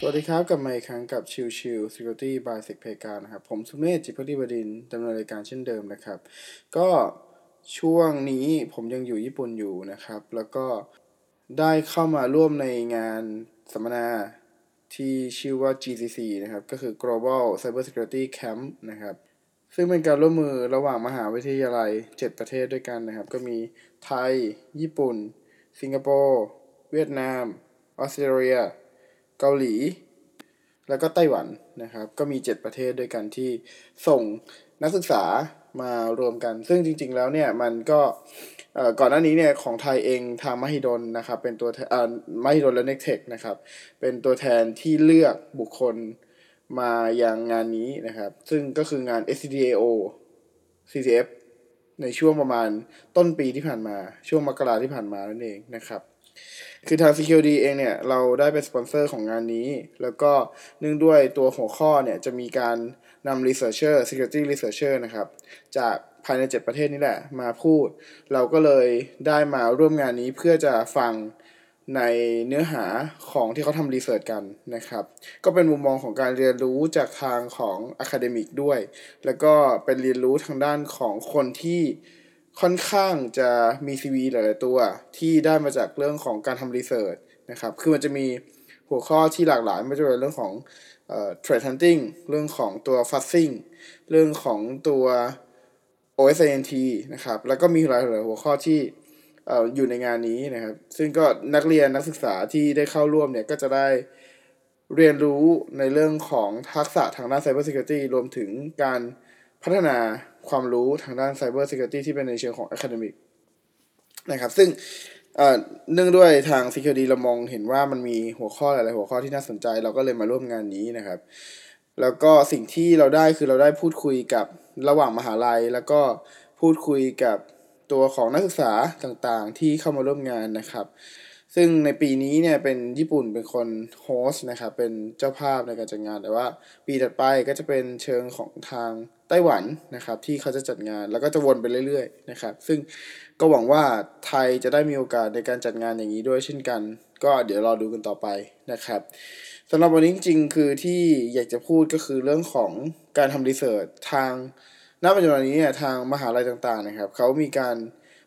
สวัสดีครับกลับมาอีกครั้งกับชิวชิว Security by s e c p a y กานะครับ ผมสุเมธจิตพักดีบดินดำเนินรายการเช่นเดิมนะครับ ก็ช่วงนี้ผมยังอยู่ญี่ปุ่นอยู่นะครับ แล้วก็ได้เข้ามาร่วมในงานสัมมนาที่ชื่อว่า GCC นะครับ ก็คือ Global Cyber Security Camp นะครับ ซึ่งเป็นการร่วมมือระหว่างมหาวิทยาลัย 7 ประเทศด้วยกันนะครับ ก็มีไทย ญี่ปุ่น สิงคโปร์ เวียดนาม ออสเตรเลีย เกาหลี แล้วก็ไต้หวันนะครับ ก็มี 7 ประเทศด้วยกันที่ส่งนักศึกษามารวมกัน ซึ่งจริง ๆ แล้วเนี่ยมันก็ก่อนหน้านี้เนี่ยของไทยเองทางมหิดลนะครับเป็นตัวเอ่อมหิดลและเน็กเทคนะครับเป็นตัวแทนที่เลือกบุคคลมาอย่างงานนี้นะครับ ซึ่งก็คืองาน SCDAO CCF ในช่วงประมาณต้นปีที่ผ่านมา ช่วงมกราที่ผ่านมานั่นเองนะครับ คือทาง CQD เองเนี่ย เราได้เป็นสปอนเซอร์ของงานนี้ แล้วก็เนื่องด้วยตัวหัวข้อเนี่ย จะมีการนำ researcher security researcher นะครับ จากภายใน 7 ประเทศนี่แหละ มาพูด เราก็เลยได้มาร่วมงานนี้เพื่อจะฟัง ในเนื้อหาของที่เขาทำ research กันนะครับ ก็เป็นมุมมองของการเรียนรู้จากทางของ academic ด้วย แล้วก็เป็นเรียนรู้ทางด้านของคนที่ค่อนข้างจะมี CV หลาย ๆ ตัวที่ได้มาจากเรื่องของการทำรีเสิร์ชนะครับ คือมันจะมีหัวข้อที่หลากหลายไม่ว่าจะเป็นเรื่องของเอ่อ trade hunting เรื่องของตัว fuzzing เรื่องของตัว OSINT นะครับ แล้วก็มีหลายๆหัวข้อที่ อยู่ในงานนี้นะครับ ซึ่งก็นักเรียนนักศึกษาที่ได้เข้าร่วมเนี่ยก็จะได้เรียนรู้ในเรื่องของทักษะทางด้าน Cyber Security รวมถึงการพัฒนาความรู้ทางด้าน Cyber Security ที่เป็นในเชิงของ Academic นะครับ ซึ่งเนื่องด้วยทาง Security เรามองเห็นว่ามันมีหัวข้อหลาย ๆ หัวข้อที่น่าสนใจ เราก็เลยมาร่วมงานนี้นะครับ แล้วก็สิ่งที่เราได้คือเราได้พูดคุยกับระหว่างมหาลัย แล้วก็พูดคุยกับ ตัวของนักศึกษาต่างๆ ที่เข้ามาร่วมงานนะครับ ซึ่งในปีนี้เนี่ยเป็นญี่ปุ่นเป็นคนโฮสต์นะครับ เป็นเจ้าภาพในการจัดงาน แต่ว่าปีถัดไปก็จะเป็นเชิงของทางไต้หวันนะครับ ที่เขาจะจัดงานแล้วก็จะวนไปเรื่อยๆนะครับ ซึ่งก็หวังว่าไทยจะได้มีโอกาสในการจัดงานอย่างนี้ด้วยเช่นกัน ก็เดี๋ยวรอดูกันต่อไปนะครับสำหรับวันนี้จริงๆ คือที่อยากจะพูดก็คือเรื่องของการทำรีเสิร์ชทาง ณปัจจุบันนี้เนี่ยทางมหาลัยต่างๆนะครับเขามีการ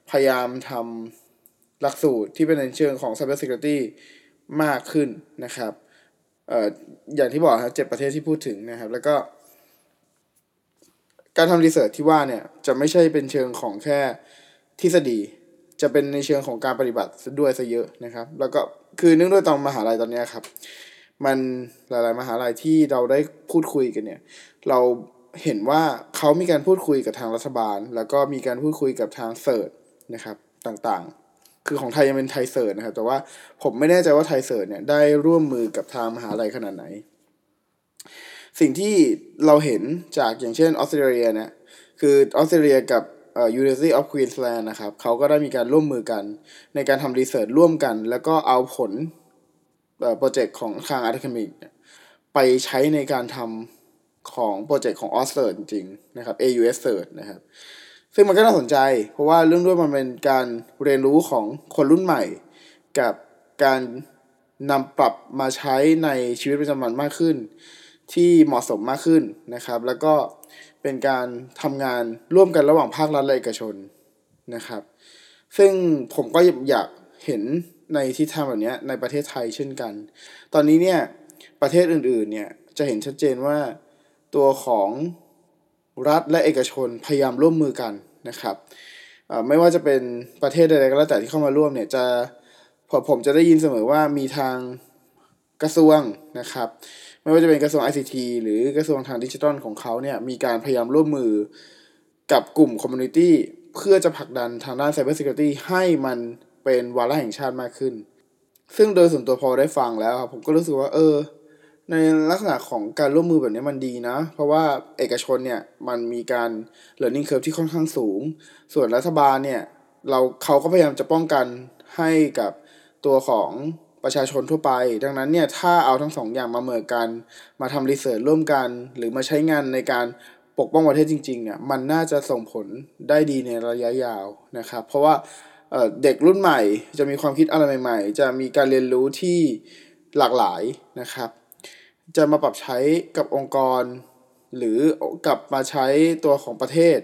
พยายามทำหลักสูตรที่เป็นในเชิงของ Cyber Security มากขึ้นนะครับเอ่ออย่างที่บอกครับเจ็ดประเทศที่พูดถึงนะครับ แล้วก็ การทำรีเสิร์ชที่ว่าเนี่ยจะไม่ใช่เป็นเชิงของแค่ทฤษฎี จะเป็นในเชิงของการปฏิบัติด้วยซะเยอะนะครับ แล้วก็คือเนื่องด้วยตอนมหาลัยตอนนี้ครับ มันหลาย ๆ มหาลัยที่เราได้พูดคุยกันเนี่ย เรา เห็นว่าเขามีการพูดคุยกับทางรัฐบาล แล้วก็มีการพูดคุยกับทาง CERT นะครับต่างๆ คือของไทยยังเป็น ThaiCERT นะครับ แต่ว่าผมไม่แน่ใจว่า ThaiCERT เนี่ยได้ร่วมมือกับทางมหาลัยขนาดไหน สิ่งที่เราเห็นจากอย่างเช่นออสเตรเลียเนี่ยคือออสเตรเลียกับเอ่อ University of Queensland นะครับเขาก็ได้มีการร่วมมือกัน ในการทำ research ร่วมกัน แล้วก็เอาผลเอ่อโปรเจกต์ของทาง Academic ไปใช้ในการทำ ของโปรเจกต์ของ o s c e r จริงๆนะครับ AUS Cert นะครับ ซึ่งมันก็น่าสนใจ เพราะว่าเรื่องด้วยมันเป็นการเรียนรู้ของคนรุ่นใหม่ กับการนำปรับมาใช้ในชีวิตประจำวันมากขึ้น ที่เหมาะสมมากขึ้นนะครับ แล้วก็เป็นการทำงานร่วมกันระหว่างภาครัฐและเอกชนนะครับ ซึ่งผมก็อยากเห็นในทิศทางแบบนี้ในประเทศไทยเช่นกัน ตอนนี้เนี่ยประเทศอื่นๆเนี่ยจะเห็นชัดเจนว่า ตัวของรัฐและเอกชนพยายามร่วมมือกันนะครับไม่ว่าจะเป็นประเทศใดๆก็แล้วแต่ที่เข้ามาร่วมเนี่ยจะผมจะได้ยินเสมอว่ามีทางกระทรวงนะครับ ไม่ว่าจะเป็นกระทรวง ICT หรือกระทรวงทางดิจิทัลของเขาเนี่ยมีการพยายามร่วมมือกับกลุ่ม communityเพื่อจะผลักดันทางด้าน Cyber Security ให้มันเป็นวาระแห่งชาติมากขึ้น ซึ่งโดยส่วนตัวพอได้ฟังแล้วครับผมก็รู้สึกว่าเออ ในลักษณะของการร่วมมือแบบนี้มันดีนะ เพราะว่าเอกชนเนี่ยมันมีการ learning curve ที่ค่อนข้างสูง ส่วนรัฐบาลเนี่ยเราเขาก็พยายามจะป้องกันให้กับตัวของประชาชนทั่วไป ดังนั้นเนี่ยถ้าเอาทั้งสองอย่างมาเมือกัน มาทำรีเสิร์ชร่วมกัน หรือมาใช้งานในการปกป้องประเทศจริงๆเนี่ยมันน่าจะส่งผลได้ดีในระยะยาวนะครับ เพราะว่าเด็กรุ่นใหม่จะมีความคิดอะไรใหม่ ๆ จะมีการเรียนรู้ที่หลากหลายนะครับ จะมาปรับใช้กับองค์กร หรือกลับมาใช้ตัวของประเทศ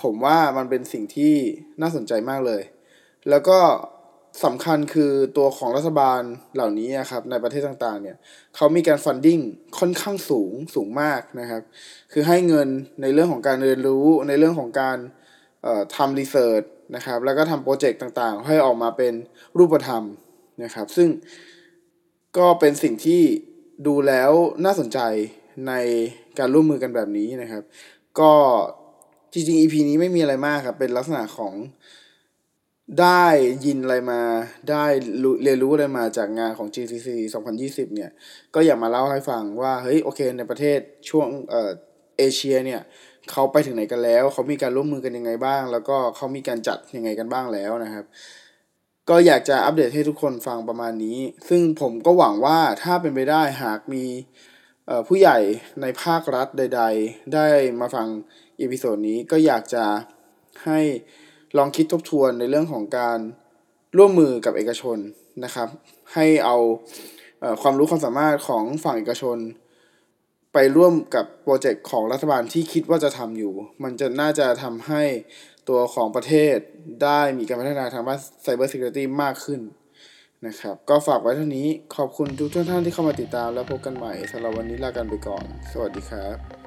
ผมว่ามันเป็นสิ่งที่น่าสนใจมากเลย แล้วก็สำคัญคือตัวของรัฐบาลเหล่านี้ครับในประเทศต่างๆเนี่ยเขามีการฟันดิ้งค่อนข้างสูงสูงมากนะครับ คือให้เงินในเรื่องของการเรียนรู้ในเรื่องของการทำรีเสิร์ชนะครับ แล้วก็ทำโปรเจกต์ต่างๆ ให้ออกมาเป็นรูปธรรมนะครับ ซึ่งก็เป็นสิ่งที่ ดูแล้วน่าสนใจในการร่วมมือกันแบบนี้นะครับ ก็จริงๆ EP นี้ไม่มีอะไรมากครับ เป็นลักษณะของได้ยินอะไรมาได้เรียนรู้อะไรมาจากงานของ GCC 2020 เนี่ย ก็อยากมาเล่าให้ฟังว่า เฮ้ย โอเค ในประเทศช่วงเอ่อเอเชียเนี่ยเขาไปถึงไหนกันแล้ว เขามีการร่วมมือกันยังไงบ้าง แล้วก็เขามีการจัดยังไงกันบ้างแล้วนะครับ ก็อยากจะอัปเดตให้ทุกคนฟังประมาณนี้ ซึ่งผมก็หวังว่าถ้าเป็นไปได้หากมีผู้ใหญ่ในภาครัฐใด ๆ ได้มาฟังepisode นี้ก็อยากจะให้ลองคิดทบทวนในเรื่องของการร่วมมือกับเอกชนนะครับ ให้เอาความรู้ความสามารถของฝั่งเอกชน ไปร่วมกับโปรเจกต์ของรัฐบาลที่คิดว่าจะทำอยู่ มันจะน่าจะทำให้ ตัวของประเทศได้มีการพัฒนาทางด้าน Cyber Security มากขึ้นนะครับ ก็ฝากไว้เท่านี้ขอบคุณทุกท่านที่เข้ามาติดตามแล้วพบกันใหม่สำหรับวันนี้ลากันไปก่อน สวัสดีครับ